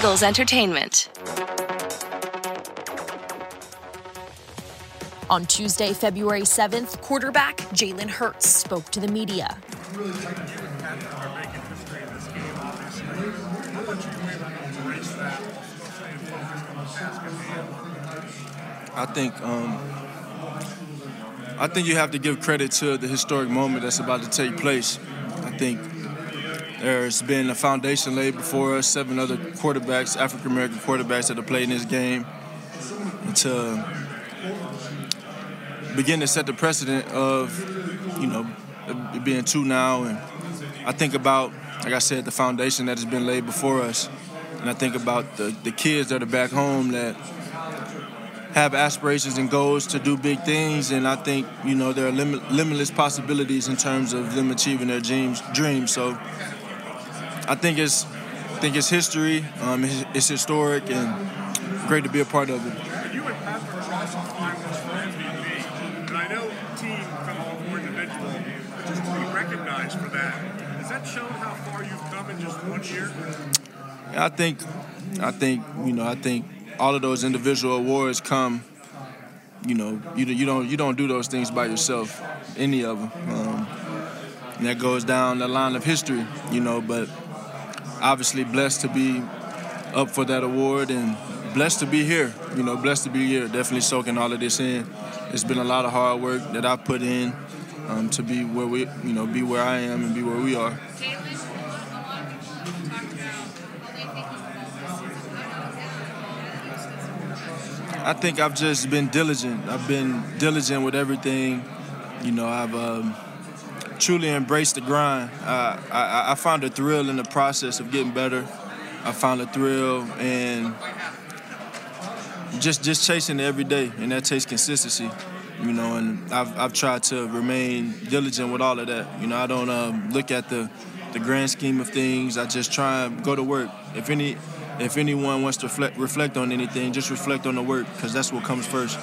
Eagles Entertainment. On Tuesday, February 7th, quarterback Jalen Hurts spoke to the media. I think um, I think you have to give credit to the historic moment that's about to take place. I think there's been a foundation laid before us, seven other quarterbacks, African American quarterbacks that have played in this game, to begin to set the precedent of, you know, being two now. And I think about, like I said, the foundation that has been laid before us. And I think about the, the kids that are back home that have aspirations and goals to do big things, and I think you know there are lim- limitless possibilities in terms of them achieving their dreams. Dreams. So I think it's I think it's history. Um, it's, it's, historic and great to be a part of it. You and Patrick Ross finalists for MVP, and I know team fell off more individual, but just to be recognized for that, has that shown how far you've come in just one year? I think I think you know I think all of those individual awards come. You know, you, you don't you don't do those things by yourself, any of them. Um, and that goes down the line of history, you know. But obviously, blessed to be up for that award and blessed to be here. You know, blessed to be here. Definitely soaking all of this in. It's been a lot of hard work that I put in um, to be where we, you know, be where I am and be where we are. I think I've just been diligent. I've been diligent with everything. You know, I've um, truly embraced the grind. I, I, I found a thrill in the process of getting better. I found a thrill in just just chasing it every day, and that takes consistency. You know, and I've, I've tried to remain diligent with all of that. You know, I don't um, look at the the grand scheme of things. I just try and go to work. If any if anyone wants to reflect, reflect on anything, just reflect on the work because that's what comes first.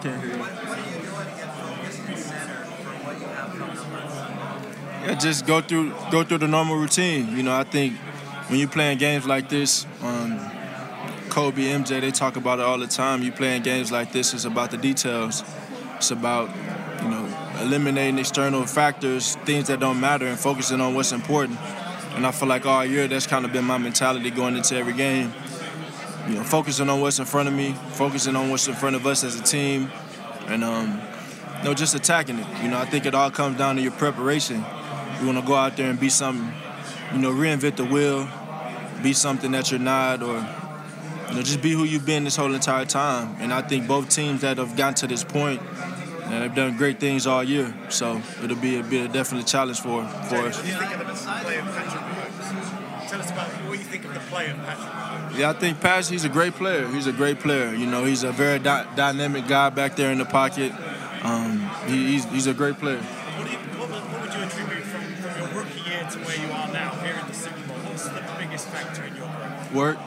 I can't hear you. Yeah, just go through go through the normal routine. You know, I think when you're playing games like this, um, Kobe, MJ, they talk about it all the time. You playing games like this, it's about the details. It's about, you know, eliminating external factors, things that don't matter, and focusing on what's important. And I feel like all year that's kind of been my mentality going into every game. You know, focusing on what's in front of me, focusing on what's in front of us as a team, and um, you know, just attacking it. You know, I think it all comes down to your preparation. You want to go out there and be something, you know, reinvent the wheel, be something that you're not, or you know, just be who you've been this whole entire time. And I think both teams that have gotten to this point, and they've done great things all year. So it'll be a, be a definitely challenge for for us. Tell us about what you think of the play of Patrick. Yeah, I think Patrick, he's a great player. He's a great player. You know, he's a very di- dynamic guy back there in the pocket. Um, he, he's, he's a great player. What, you, what, what, would you attribute from, from your rookie year to where you are now, here in the Super Bowl? What's the biggest factor in your career? Work.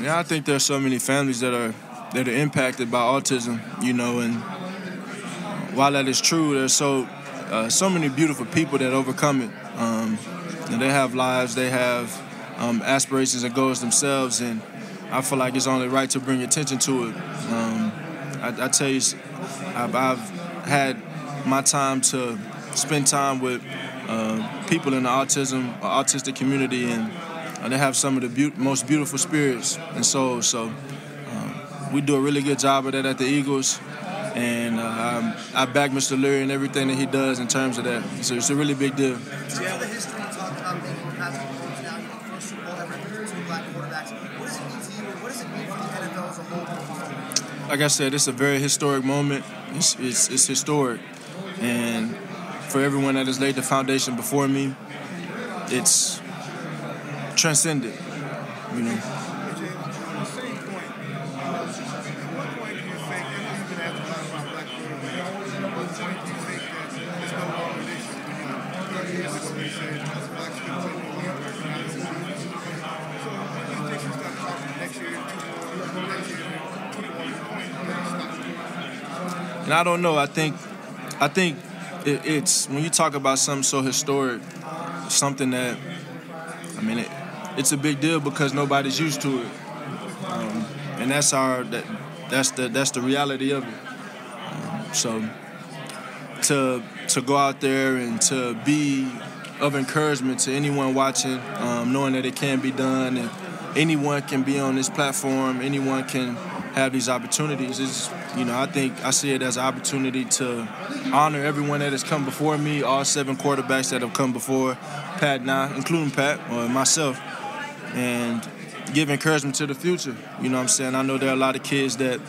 Yeah, I think there's so many families that are that are impacted by autism, you know, and while that is true, there's so uh, so many beautiful people that overcome it. Um, and they have lives, they have um, aspirations and goals themselves, and I feel like it's only right to bring attention to it. Um, I, I, tell you, I've, I've, had my time to spend time with uh, people in the autism, autistic community, and uh, they have some of the be- most beautiful spirits and souls. So um, we do a really good job of that at the Eagles. And uh, I back Mr. Lurie and everything that he does in terms of that. So it's a really big deal. Yeah, the history you talked about being Patrick Mahomes now, you know, first Super Bowl ever, two black quarterbacks. What does it mean to you, and what does it mean for the NFL as a whole? Like I said, it's a very historic moment. It's, it's, it's historic. And for everyone that has laid the foundation before me, it's transcendent, you know. And I don't know. I think, I think it, it's when you talk about something so historic, something that, it's a big deal because nobody's used to it, um, and that's our that, that's the that's the reality of it. Um, so to to go out there and to be of encouragement to anyone watching, um, knowing that it can be done and anyone can be on this platform, anyone can have these opportunities. Is you know I think I see it as an opportunity to honor everyone that has come before me, all seven quarterbacks that have come before Pat now, including Pat or myself, and give encouragement to the future. You know what I'm saying? I know there are a lot of kids that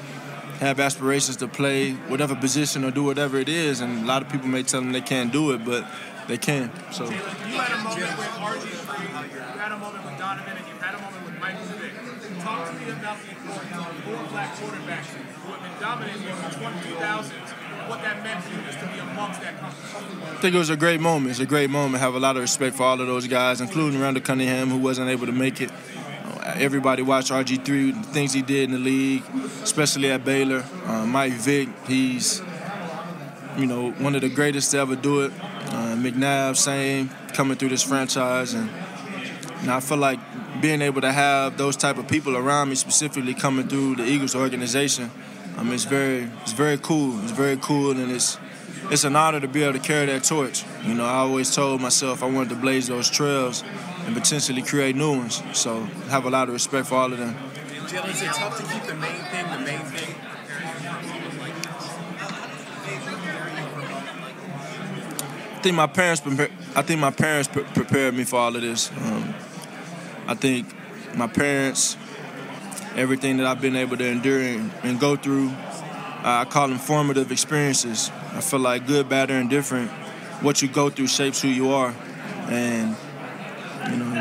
have aspirations to play whatever position or do whatever it is, and a lot of people may tell them they can't do it, but they can. So. You had a moment with RG3, you had a moment with Donovan, and you had a moment with Michael Vick. Talk to me about the importance of four black quarterbacks who have been dominating 2000s and what that meant you just to be amongst that. I think it was a great moment. It's a great moment. I have a lot of respect for all of those guys, including Randall Cunningham, who wasn't able to make it. Everybody watched RG3, the things he did in the league, especially at Baylor. Uh, Mike Vick, he's, you know, one of the greatest to ever do it. Uh, McNabb, same, coming through this franchise. And, and I feel like being able to have those type of people around me, specifically coming through the Eagles organization, um, it's very, it's very cool. It's very cool, and it's, it's an honor to be able to carry that torch. You know, I always told myself I wanted to blaze those trails and potentially create new ones. So I have a lot of respect for all of them. Jalen, is it tough to keep the main thing the main thing? I think my parents, I think my parents pre- prepared me for all of this. Um, I think my parents, everything that I've been able to endure and, and go through, uh, I call them formative experiences. I feel like good, bad, or indifferent, what you go through shapes who you are, and you know,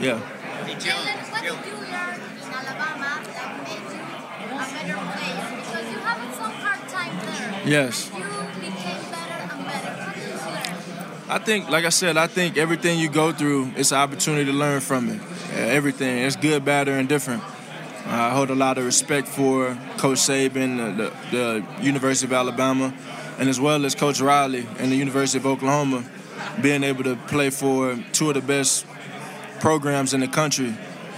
yeah. Yes. I think, like I said, I think everything you go through, it's an opportunity to learn from it. Everything. It's good, bad, or indifferent. I hold a lot of respect for Coach Saban, the, the, the University of Alabama, and as well as Coach Riley and the University of Oklahoma, being able to play for two of the best programs in the country.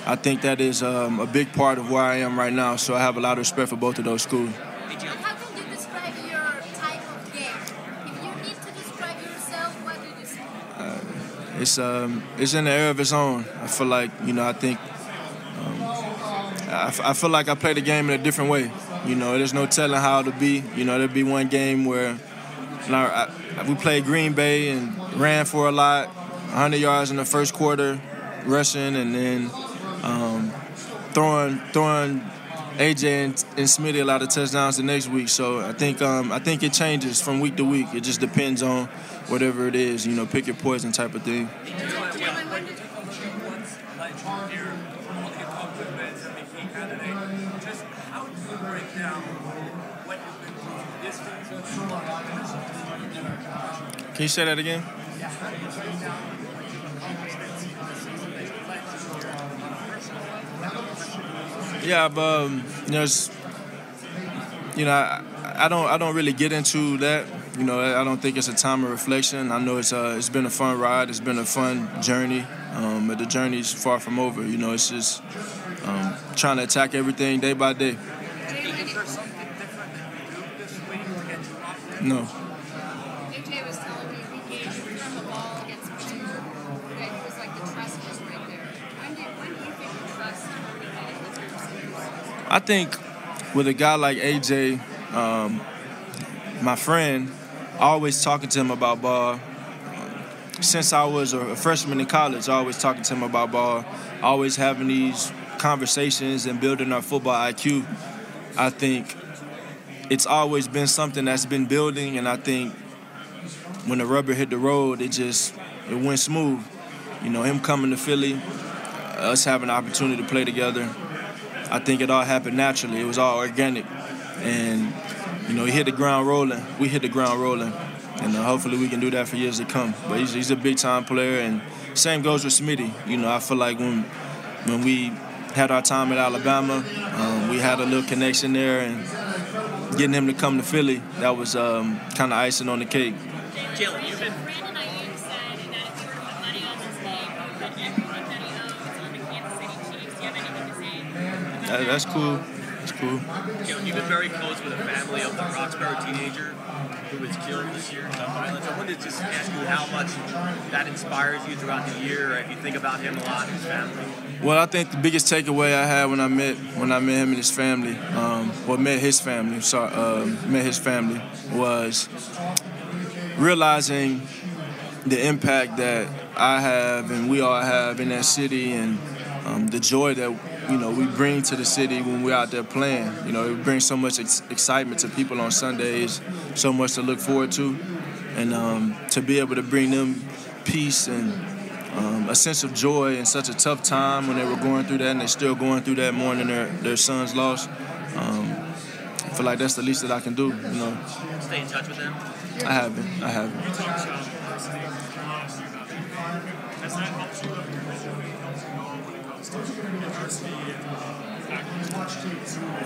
I think that is um, a big part of where I am right now. So I have a lot of respect for both of those schools. And how can you describe your type of game? If you need to describe yourself, what do you say? It's um it's in the air of its own. I feel like you know I think um, I, I feel like I play the game in a different way. You know, there's no telling how it'll be. You know, there'll be one game where know, I, we played Green Bay and ran for a lot, 100 yards in the first quarter, rushing, and then um, throwing throwing AJ and, and Smitty a lot of touchdowns the next week. So I think um, I think it changes from week to week. It just depends on whatever it is. You know, pick your poison type of thing. Can you say that again? Yeah, but um, you know, you know, I, I don't, I don't really get into that. You know, I don't think it's a time of reflection. I know it's, uh, it's been a fun ride. It's been a fun journey, um, but the journey's far from over. You know, it's just um, trying to attack everything day by day. No. I think with a guy like AJ, um, my friend, always talking to him about ball. Since I was a freshman in college, always talking to him about ball, always having these conversations and building our football IQ. I think it's always been something that's been building, and I think when the rubber hit the road, it just it went smooth. You know, him coming to Philly, us having the opportunity to play together. I think it all happened naturally. It was all organic, and you know, he hit the ground rolling. We hit the ground rolling, and uh, hopefully we can do that for years to come. But he's, he's a big time player, and same goes with Smitty. You know, I feel like when when we had our time at Alabama, um, we had a little connection there, and getting him to come to Philly, that was um, kind of icing on the cake. Jalen, you've been That, that's cool. That's cool. You've been very close with a family of the Roxborough teenager who was killed this year in violence. I wanted to just ask you how much that inspires you throughout the year, or if you think about him a lot and his family. Well, I think the biggest takeaway I had when I met when I met him and his family, um, or met his family, sorry, um, met his family, was realizing the impact that I have and we all have in that city, and um, the joy that you know we bring to the city when we're out there playing. You know, it brings so much ex- excitement to people on Sundays, so much to look forward to, and um, to be able to bring them peace and um, a sense of joy in such a tough time when they were going through that and they're still going through that mourning their, their son's loss. Um, I feel like that's the least that I can do, you know. Stay in touch with them. I haven't. I haven't.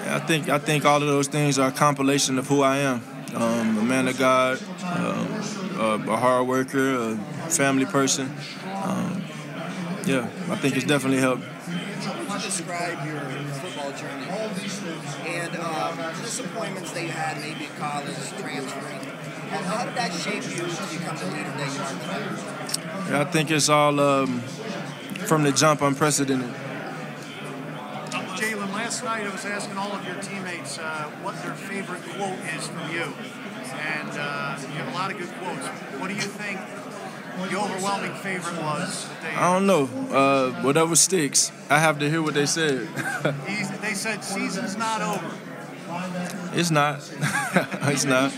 I think I think all of those things are a compilation of who I am. Um, a man of God, um, a, a hard worker, a family person. Um, yeah, I think it's definitely helped. How would you describe your football journey and um, disappointments that you had maybe in college, transferring? How, how did that shape you to become the leader that you are today? Yeah, I think it's all um, from the jump unprecedented. Jalen, last night I was asking all of your teammates uh, what their favorite quote is from you. And uh, you have a lot of good quotes. What do you think the overwhelming favorite was? I don't know. Uh, whatever sticks. I have to hear what they said. They said season's not over. it's not. it's not.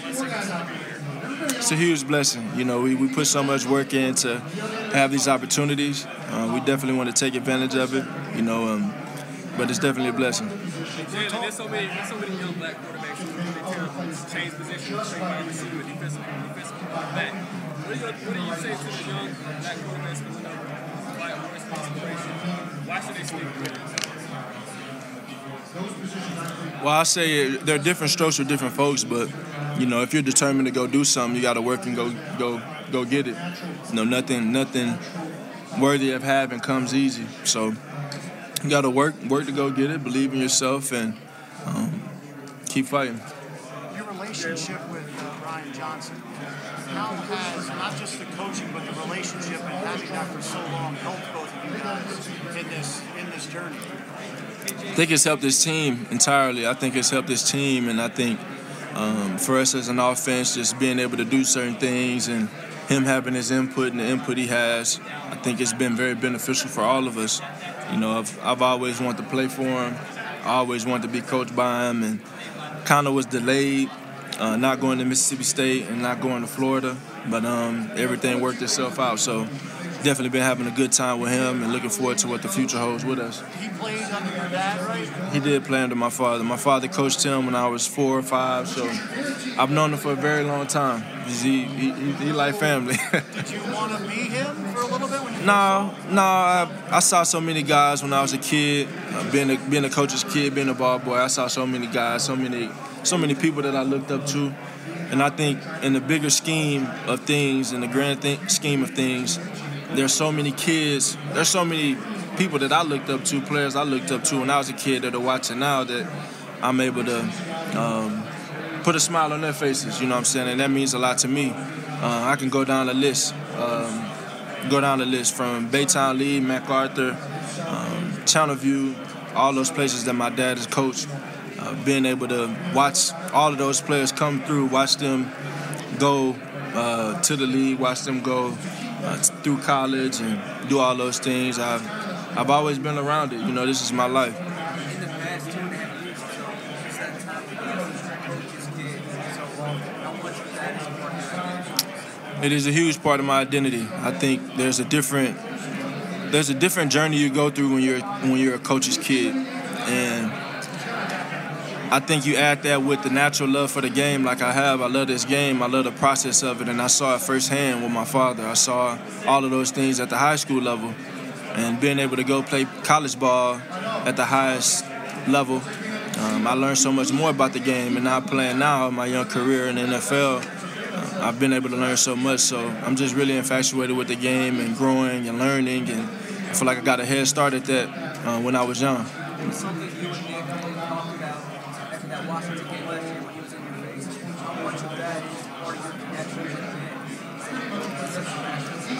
It's a huge blessing. You know, we, we put so much work in to have these opportunities. Uh, we definitely want to take advantage of it. You know, um, but it's definitely a blessing. What do you, say to the young black quarterbacks coming up? Why? Why should they with it? Well, I say there are different strokes for different folks, but you know, if you're determined to go do something, you got to work and go go go get it. You know, nothing nothing worthy of having comes easy. So you got to work work to go get it. Believe in yourself and um, keep fighting. Your relationship with uh, Brian Johnson, how has not just the coaching, but the relationship and having that for so long helped both of you guys in this in this journey? I think it's helped this team entirely. I think it's helped this team, and I think um, for us as an offense, just being able to do certain things and him having his input and the input he has, I think it's been very beneficial for all of us. You know, I've, I've always wanted to play for him. I always wanted to be coached by him, and kind of was delayed, uh, not going to Mississippi State and not going to Florida, but um, everything worked itself out. So definitely been having a good time with him and looking forward to what the future holds with us. He played under your dad, right? He did play under my father. My father coached him when I was four or five, so I've known him for a very long time. He, he, he, he like family. Did you want to be him for a little bit no, no, I, I saw so many guys when I was a kid, uh, being a, being a coach's kid, being a ball boy. I saw so many guys, so many, so many people that I looked up to, and I think in the bigger scheme of things, in the grand th- scheme of things, there's so many kids, there's so many people that I looked up to, players I looked up to when I was a kid that are watching now that I'm able to um, put a smile on their faces, you know what I'm saying? And that means a lot to me. Uh, I can go down the list, um, go down the list from Baytown Lee, MacArthur, um, Channelview, all those places that my dad has coached. Uh, being able to watch all of those players come through, watch them go uh, to the league, watch them go uh, through college and do all those things. I've I've always been around it. You know, this is my life. In the past two and a half years or so, it's that time to be coach's kid. So, how much of that is part of your identity? It is a huge part of my identity. I think there's a different there's a different journey you go through when you're when you're a coach's kid, and I think you add that with the natural love for the game, like I have. I love this game. I love the process of it, and I saw it firsthand with my father. I saw all of those things at the high school level, and being able to go play college ball at the highest level. Um, I learned so much more about the game, and now playing now my young career in the NFL, uh, I've been able to learn so much. So I'm just really infatuated with the game and growing and learning, and I feel like I got a head start at that uh, when I was young. That Washington game last year when he was in your face. How much of that is part of your connection?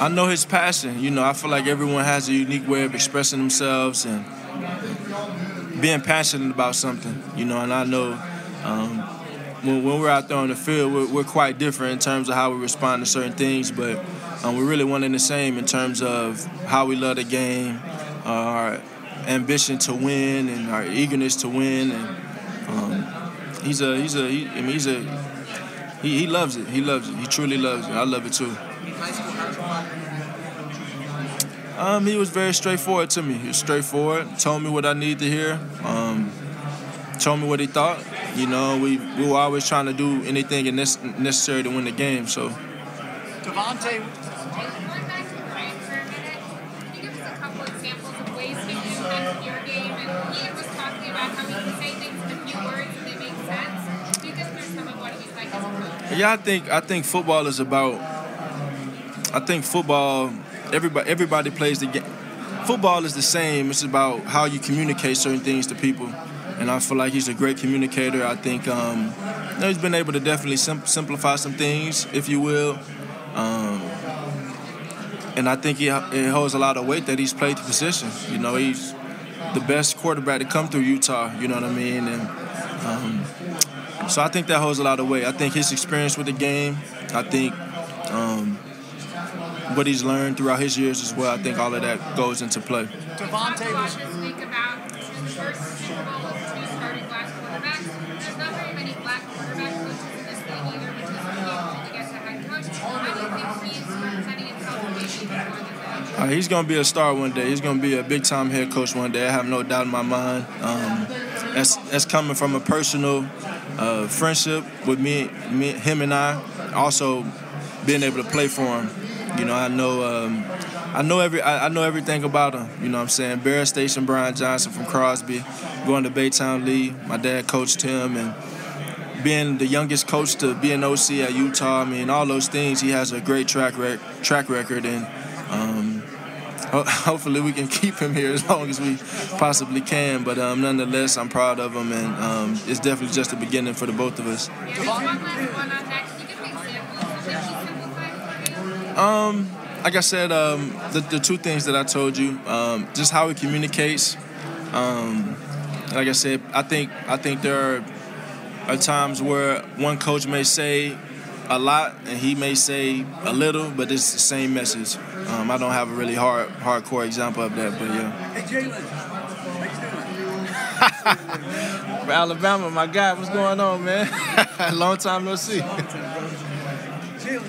I know his passion. You know, I feel like everyone has a unique way of expressing themselves and being passionate about something. You know, and I know um, when, when, we're out there on the field, we're, we're, quite different in terms of how we respond to certain things, but um, we're really one and the same in terms of how we love the game, uh, our ambition to win, and our eagerness to win. And um, he's a he's a he, I mean he's a he, he loves it. He loves it. He truly loves it. I love it too. Um, he was very straightforward to me. He was straightforward. Told me what I need to hear. Um, told me what he thought. You know, we, we were always trying to do anything necessary to win the game. So. Davante. Yeah, I think I think football is about. I think football everybody everybody plays the game. Football is the same. It's about how you communicate certain things to people, and I feel like he's a great communicator. I think um, you know, he's been able to definitely sim- simplify some things, if you will. Um, and I think he, it holds a lot of weight that he's played the position. You know, he's the best quarterback to come through Utah. You know what I mean? And um, so I think that holds a lot of weight. I think his experience with the game. I think um, what he's learned throughout his years as well. I think all of that goes into play. Davante was. Uh, He's going to be a star one day. He's going to be a big time head coach one day. I have no doubt in my mind. Um, that's that's coming from a personal uh, friendship with me, me, him, and I. Also, being able to play for him. You know, I know um, I know every I, I, know everything about him. You know what I'm saying? Bear Station Brian Johnson from Crosby, going to Baytown Lee. My dad coached him and being the youngest coach to be an OC at Utah, I mean, all those things, he has a great track rec- track record, and hopefully we can keep him here as long as we possibly can. But um, nonetheless, I'm proud of him, and um, it's definitely just the beginning for the both of us. Um, like I said, um, the, the two things that I told you, um, just how he communicates. Um, like I said, I think I think there are, are times where one coach may say a lot and he may say a little, but it's the same message. Um, I don't have a really hard hardcore example of that, but yeah. Hey Jalen, how you doing? Alabama, my guy, what's going on, man? Long time no see. Jalen,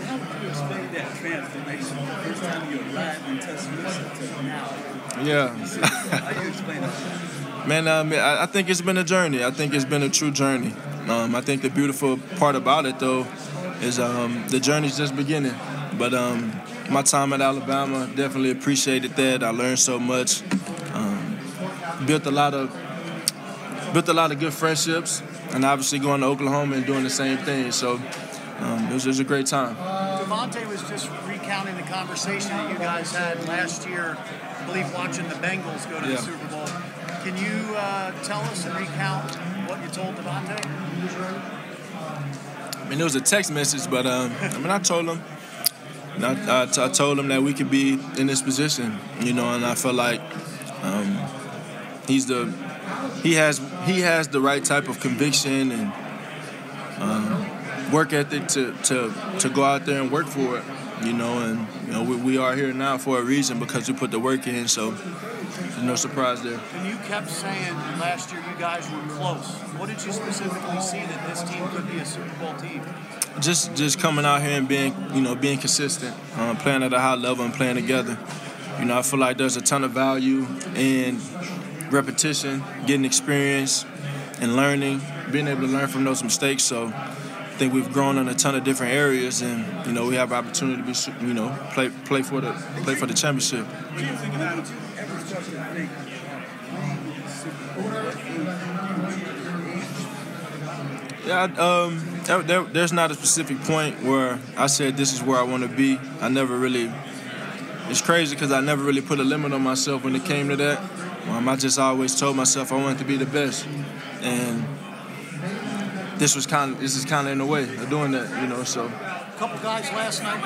how would you explain that transformation? First time you're alive in Tuscaloosa to now. Yeah. how you explain that? Man, um, I, I think it's been a journey. I think it's been a true journey. Um, I think the beautiful part about it, though, is um, the journey's just beginning. But um, my time at Alabama definitely appreciated that. I learned so much. Um, built a lot of built a lot of good friendships, and obviously going to Oklahoma and doing the same thing. So um, it, was, it, was, a great time. Davante was just recounting the conversation that you guys had last year, I believe watching the Bengals go to yeah. the Super Bowl. Can you uh, tell us and recount what you told Davante? I mean, it was a text message, but um, I mean, I told him. I, I, I told him that we could be in this position, you know, and I felt like um, he's the he has he has the right type of conviction and um, work ethic to, to, to go out there and work for it, you know, and you know we, we are here now for a reason because we put the work in, so no surprise there. And you kept saying last year you guys were close. What did you specifically see that this team could be a Super Bowl team? Just just coming out here and being you know being consistent, uh, playing at a high level and playing together. You know, I feel like there's a ton of value in repetition, getting experience, and learning, being able to learn from those mistakes. So I think we've grown in a ton of different areas, and you know we have opportunity to be, you know, play play for the play for the championship. Yeah, um, there, there, there's not a specific point where I said this is where I want to be. I never really. It's crazy because I never really put a limit on myself when it came to that. Um, I just always told myself I wanted to be the best, and this was kind of this is kind of in the way of doing that, you know. So A couple guys last night.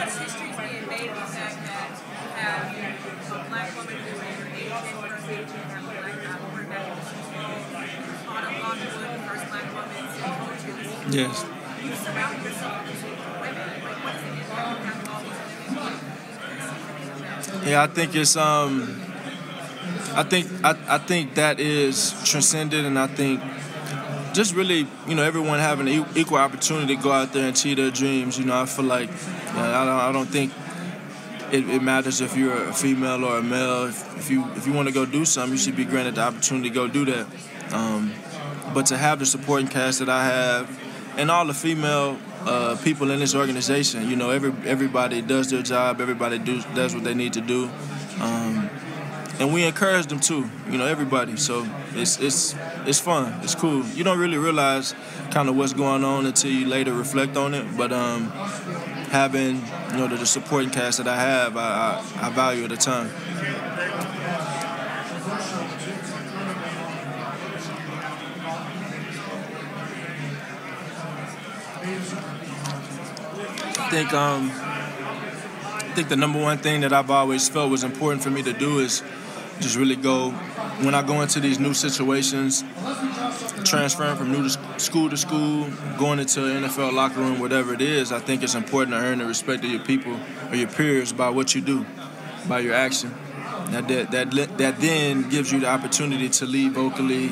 Yes. You you? Yeah, I think it's um I think I, I think that is transcended and I think just really, you know, everyone having an equal opportunity to go out there and achieve their dreams. You know, I feel like uh, I, don't, I don't think it, it matters if you're a female or a male. If, if you if you want to go do something, you should be granted the opportunity to go do that. Um, but to have the supporting cast that I have, and all the female uh, people in this organization, you know, every everybody does their job. Everybody do, does what they need to do. Um, and we encourage them too. You know, everybody. So it's it's it's fun. It's cool. You don't really realize kind of what's going on until you later reflect on it. But um, having you know the, the supporting cast that I have, I, I, I value it a ton. I think um, I think the number one thing that I've always felt was important for me to do is just really go when I go into these new situations, transferring from new to school to school, going into an NFL locker room, whatever it is. I think it's important to earn the respect of your people or your peers by what you do, by your action. That that that, that then gives you the opportunity to lead vocally,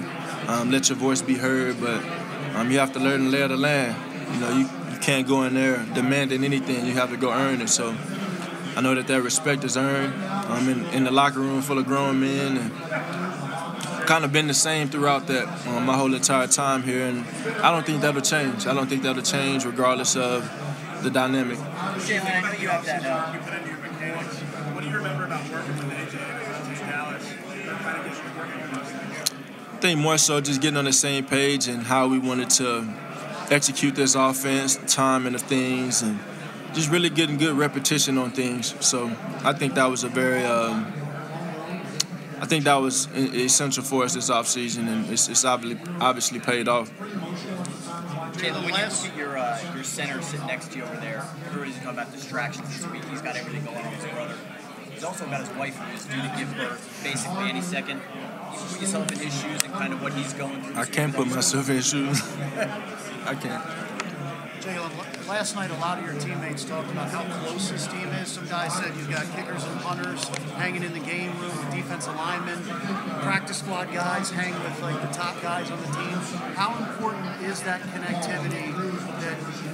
um, let your voice be heard, but um, you have to learn the lay of the land. You know, you, you can't go in there demanding anything. You have to go earn it. So I know that that respect is earned. I'm in, in the locker room full of grown men and kind of been the same throughout that um, my whole entire time here. And I don't think that'll change. I don't think that'll change regardless of the dynamic. Jalen, I know you have that. Uh, You put into your mechanics. What do you remember about working with AJ and Dallas? Kind of just working with those things. I think more so just getting on the same page and how we wanted to execute this offense, timing of things, and just really getting good repetition on things. So I think that was a very, um, I think that was essential for us this offseason, and it's, it's obviously, obviously paid off. Jalen, when you look at your uh, your center sitting next to you over there, everybody's talking about distractions this week. He's got everything going on with his brother. He's also got his wife who is due to give birth basically any second. You put yourself in his shoes and kind of what he's going through. I can't put with all this- myself in his shoes. I can't. Jalen, last night a lot of your teammates talked about how close this team is. Some guys said you've got kickers and punters hanging in the game room, with defensive linemen, practice squad guys hang with like the top guys on the team. How important is that connectivity that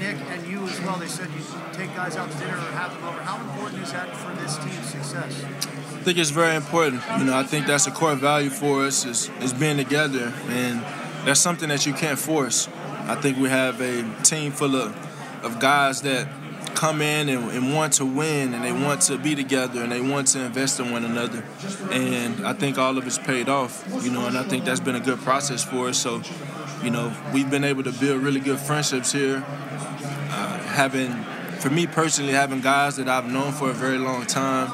Nick and you as well? They said you take guys out to dinner or have them over. How important is that for this team's success? I think it's very important. You know, I think that's a core value for us is, is being together, and that's something that you can't force. I think we have a team full of, of guys that come in and, and want to win, and they want to be together, and they want to invest in one another. And I think all of it's paid off. You know, and I think that's been a good process for us. So, you know, we've been able to build really good friendships here. Having, for me personally, having guys that I've known for a very long time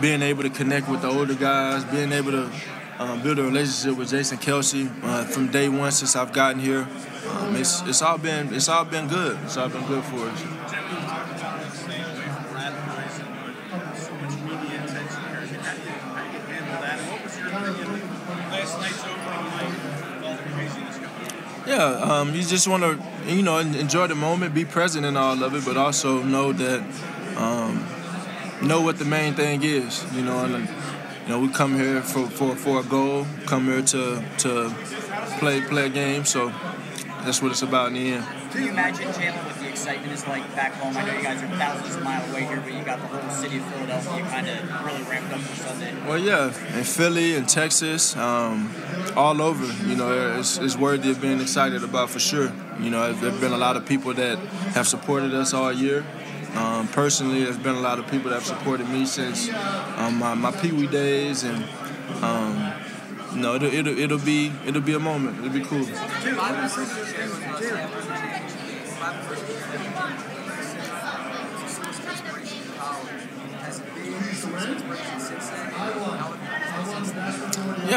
being able to connect with the older guys, being able to um, build a relationship with Jason Kelce uh, from day one since I've gotten here. Um, it's, it's all been it's all been good. It's all been good for us. Yeah, um, you just want to you know enjoy the moment, be present in all of it, but also know that um, know what the main thing is. You know, and you know we come here for, for, for a goal, come here to to play play a game. So that's what it's about in the end. Can you imagine, Jalen, what the excitement is like back home? I know you guys are thousands of miles away here, but you got the whole city of Philadelphia kind of really ramped up for Sunday. Well, yeah, in Philly and Texas, um, all over. You know, it's, it's worthy of being excited about for sure. You know, there have been a lot of people that have supported us all year. Um, personally, there's been a lot of people that have supported me since um, my, my Pee Wee days, and um, you know, it'll, it'll, it'll be it'll be a moment. It'll be cool.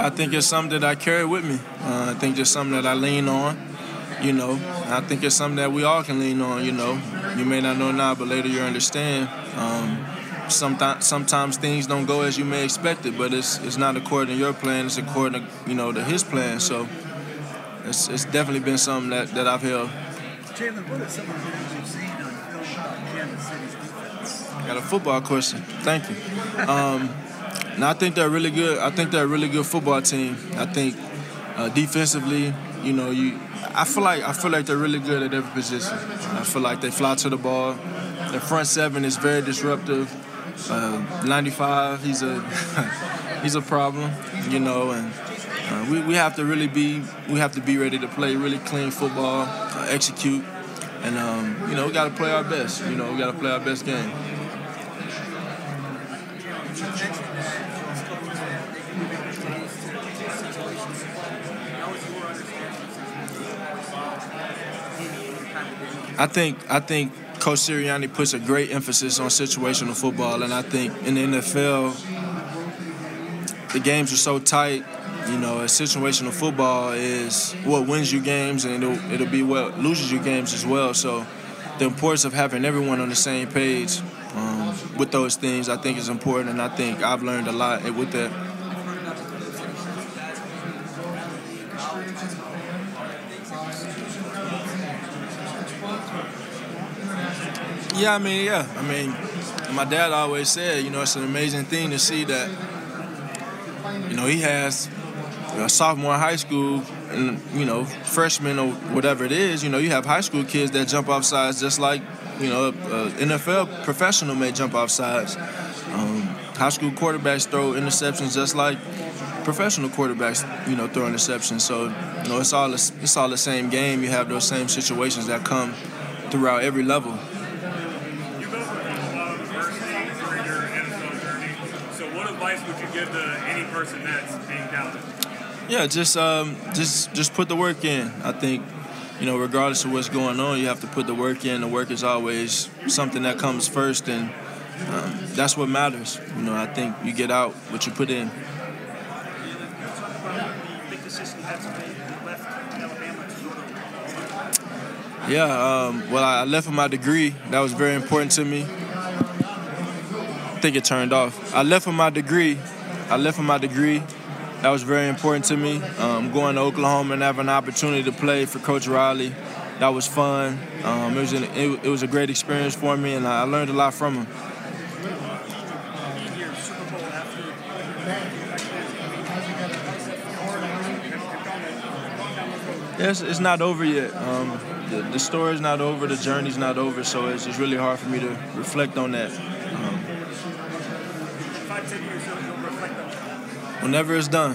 Yeah, I think it's something that I carry with me. Uh, I think it's something that I lean on. You know, I think it's something that we all can lean on. You know, you may not know now, but later you understand. Um, sometimes, sometimes things don't go as you may expect it, but it's it's not according to your plan. It's according to you know to his plan. So it's it's definitely been something that, that I've held. Jalen, what are some of the things you've seen on film about Kansas City's defense? Got a football question. Thank you. Um, now I think they're really good. I think they're a really good football team. I think uh, defensively, you know, you. I feel like I feel like they're really good at every position. I feel like they fly to the ball. Their front seven is very disruptive. Uh, 95, he's a he's a problem, you know, and uh, we, we have to really be we have to be ready to play really clean football, uh, execute, and um, you know we got to play our best. You know we got to play our best game. I think I think Coach Sirianni puts a great emphasis on situational football, and I think in the NFL, the games are so tight. You know, situational football is what wins you games, and it'll it'll be what loses you games as well. So, the importance of having everyone on the same page um, with those things, I think, is important, and I think I've learned a lot with that. Yeah, I mean, yeah. I mean, my dad always said, you know, it's an amazing thing to see that, you know, he has a sophomore in high school and, you know, freshman or whatever it is, you know, you have high school kids that jump off sides just like, you know, NFL professional may jump off sides. Um, high school quarterbacks throw interceptions just like professional quarterbacks, you know, throw interceptions. So, you know, it's all it's all the same game. You have those same situations that come throughout every level. Advice would you give to any person that's being doubted? Yeah, just um, just just put the work in. I think, you know, regardless of what's going on, you have to put the work in. The work is always something that comes first, and um, that's what matters. You know, I think you get out what you put in. Yeah, um, well, I left with my degree. That was very important to me think it turned off. I left with my degree. I left with my degree. That was very important to me. Um, going to Oklahoma and having an opportunity to play for Coach Riley, that was fun. Um, it was an, it, it, was a great experience for me, and I learned a lot from him. Yes, it's not over yet. Um, the, the story's not over, the journey's not over, so it's just really hard for me to reflect on that. Whenever it's done.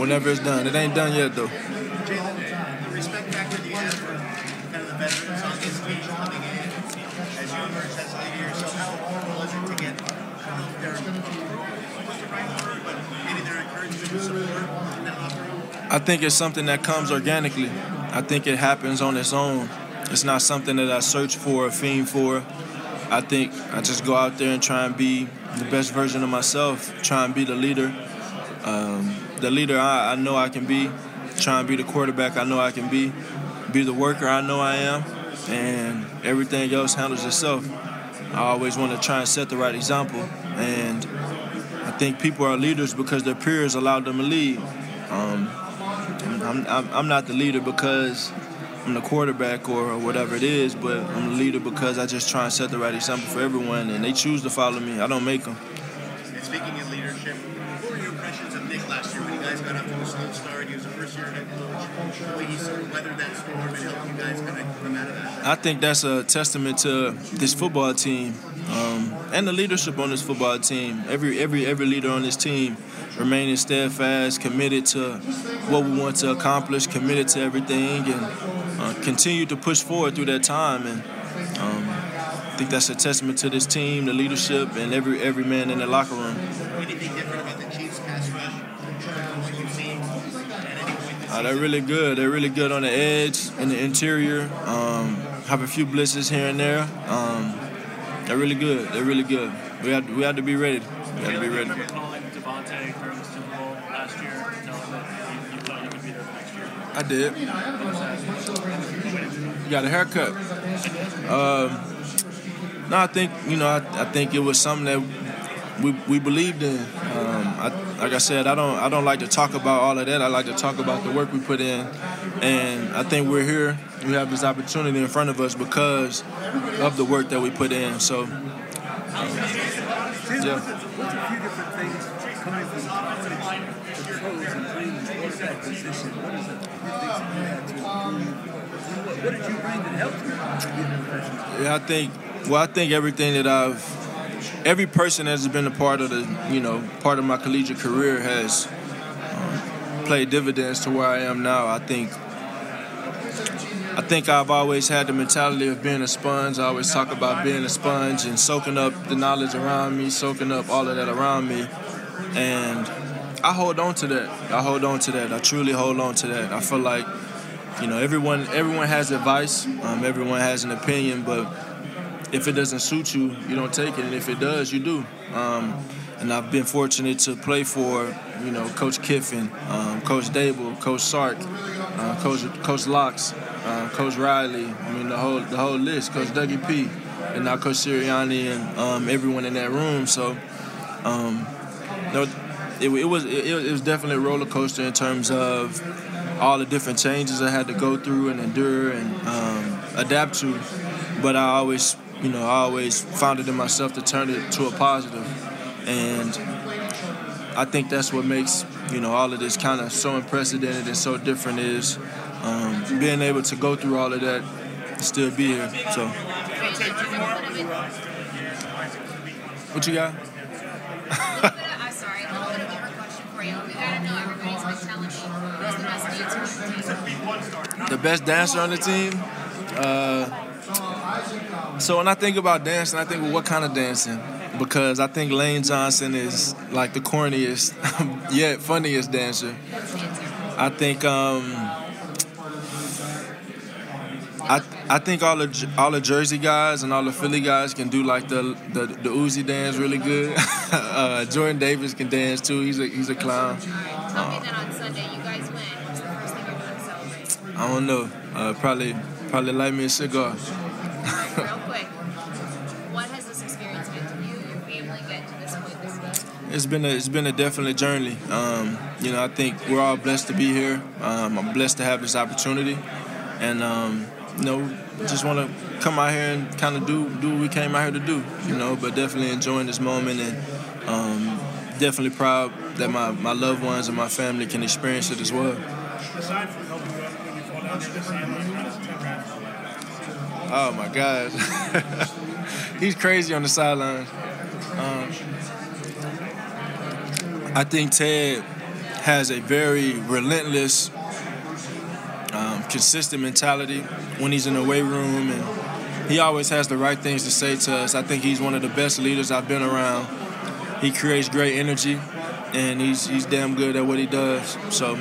Whenever it's done. It ain't done yet, though. Jalen, the respect factor you have for kind of the veterans on this team coming in, as you emerge as a leader yourself, how important was it to get, I don't know if they're, what's the right word, but maybe their encouragement and support in that locker room? I think it's something that comes organically. I think it happens on its own. It's not something that I search for or fiend for. I think I just go out there and try and be the best version of myself, try and be the leader um, the leader I, I, know I can be, try and be the quarterback I know I can be, be the worker I know I am, and everything else handles itself. I always want to try and set the right example, and I think people are leaders because their peers allowed them to lead. Um, I'm, I'm, I'm not the leader because I'm the quarterback or whatever it is, but I'm the leader because I just try and set the right example for everyone, and they choose to follow me. I don't make them. Speaking of leadership, Nick last year when you guys got off to a slow start? He was a first-year head coach. The way he sort of weathered that storm and helped you guys kind of come out of that. I think that's a testament to this football team um, and the leadership on this football team. Every every every leader on this team remaining steadfast, committed to what we want to accomplish, committed to everything, and uh, continue to push forward through that time. And um, I think that's a testament to this team, the leadership, and every every man in the locker room. They're really good. They're really good on the edge in the interior. Um, have a few blitzes here and there. Um, they're really good. They're really good. We had we have to be ready. We have to be ready. I did. Got a haircut. Um, no, I think you know. I, I think it was something that we we believed in. Um, I, like I said, I don't I don't like to talk about all of that. I like to talk about the work we put in, and I think we're here. We have this opportunity in front of us because of the work that we put in. So, yeah. What's a few different things coming from college to pros and playing the quarterback position? What is it? Your things that you had to improve? What, what did you bring that helped you? Yeah, I think. Well, I think everything that I've, every person that's been a part of the, you know, part of my collegiate career has um, played dividends to where I am now. I think. I think I've always had the mentality of being a sponge. I always talk about being a sponge and soaking up the knowledge around me, soaking up all of that around me, and I hold on to that. I hold on to that. I truly hold on to that. I feel like, you know, everyone everyone has advice, um, everyone has an opinion, but if it doesn't suit you, you don't take it, and if it does, you do. Um, and I've been fortunate to play for, you know, Coach Kiffin, um, Coach Daboll, Coach Sark, uh, Coach Coach Locks, uh, Coach Riley. I mean, the whole the whole list. Coach Dougie P, and now Coach Sirianni, and um, everyone in that room. So, um, no, it, it was it, it was definitely a roller coaster in terms of all the different changes I had to go through and endure and um, adapt to. But I always, you know, I always found it in myself to turn it to a positive, and I think that's what makes you know all of this kind of so unprecedented and so different is um, being able to go through all of that, and still be here. So, what you got? I'm sorry, a little bit of a question for you. We gotta know everybody's mentality. Who's the best dancer on the team? The best dancer on the team. Uh, so when I think about dancing, I think, well, what kind of dancing? Because I think Lane Johnson is like the corniest, yet funniest dancer. I think um, I I think all the all the Jersey guys and all the Philly guys can do like the the, the Uzi dance really good. uh, Jordan Davis can dance too. He's a he's a clown. Tell me that on Sunday you guys win. What's the first thing you're doing to celebrate? I don't know. Uh, probably probably light me a cigar. Real quick, what has this experience meant to you, your family, getting to this point this season? It's been a it's been a definite journey. Um, you know, I think we're all blessed to be here. Um, I'm blessed to have this opportunity, and um, you know, just want to come out here and kind of do do what we came out here to do. You know, but definitely enjoying this moment and um, definitely proud that my, my loved ones and my family can experience it as well. Oh my God, he's crazy on the sidelines. Um, I think Ted has a very relentless, um, consistent mentality when he's in the weight room, and he always has the right things to say to us. I think he's one of the best leaders I've been around. He creates great energy, and he's he's damn good at what he does. So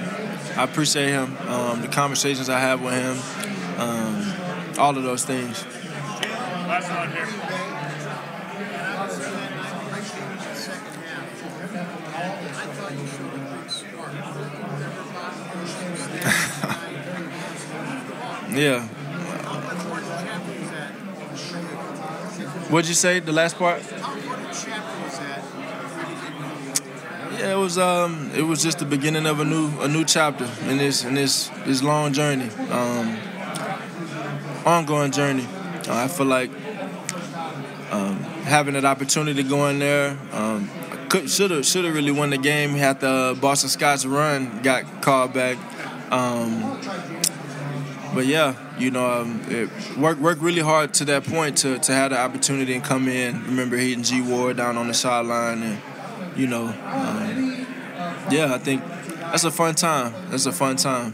I appreciate him. Um, the conversations I have with him, um, all of those things. Last one here. Yeah. What'd you say? The last part? Yeah, it was um, it was just the beginning of a new a new chapter in this in this this long journey, um, ongoing journey. Uh, I feel like um, having that opportunity to go in there, um, should have should have really won the game. Had the Boston Scott's run got called back. Um, but yeah, you know, um, it worked worked really hard to that point to, to have the opportunity and come in. Remember hitting G Ward down on the sideline, and you know, um, yeah, I think that's a fun time. That's a fun time.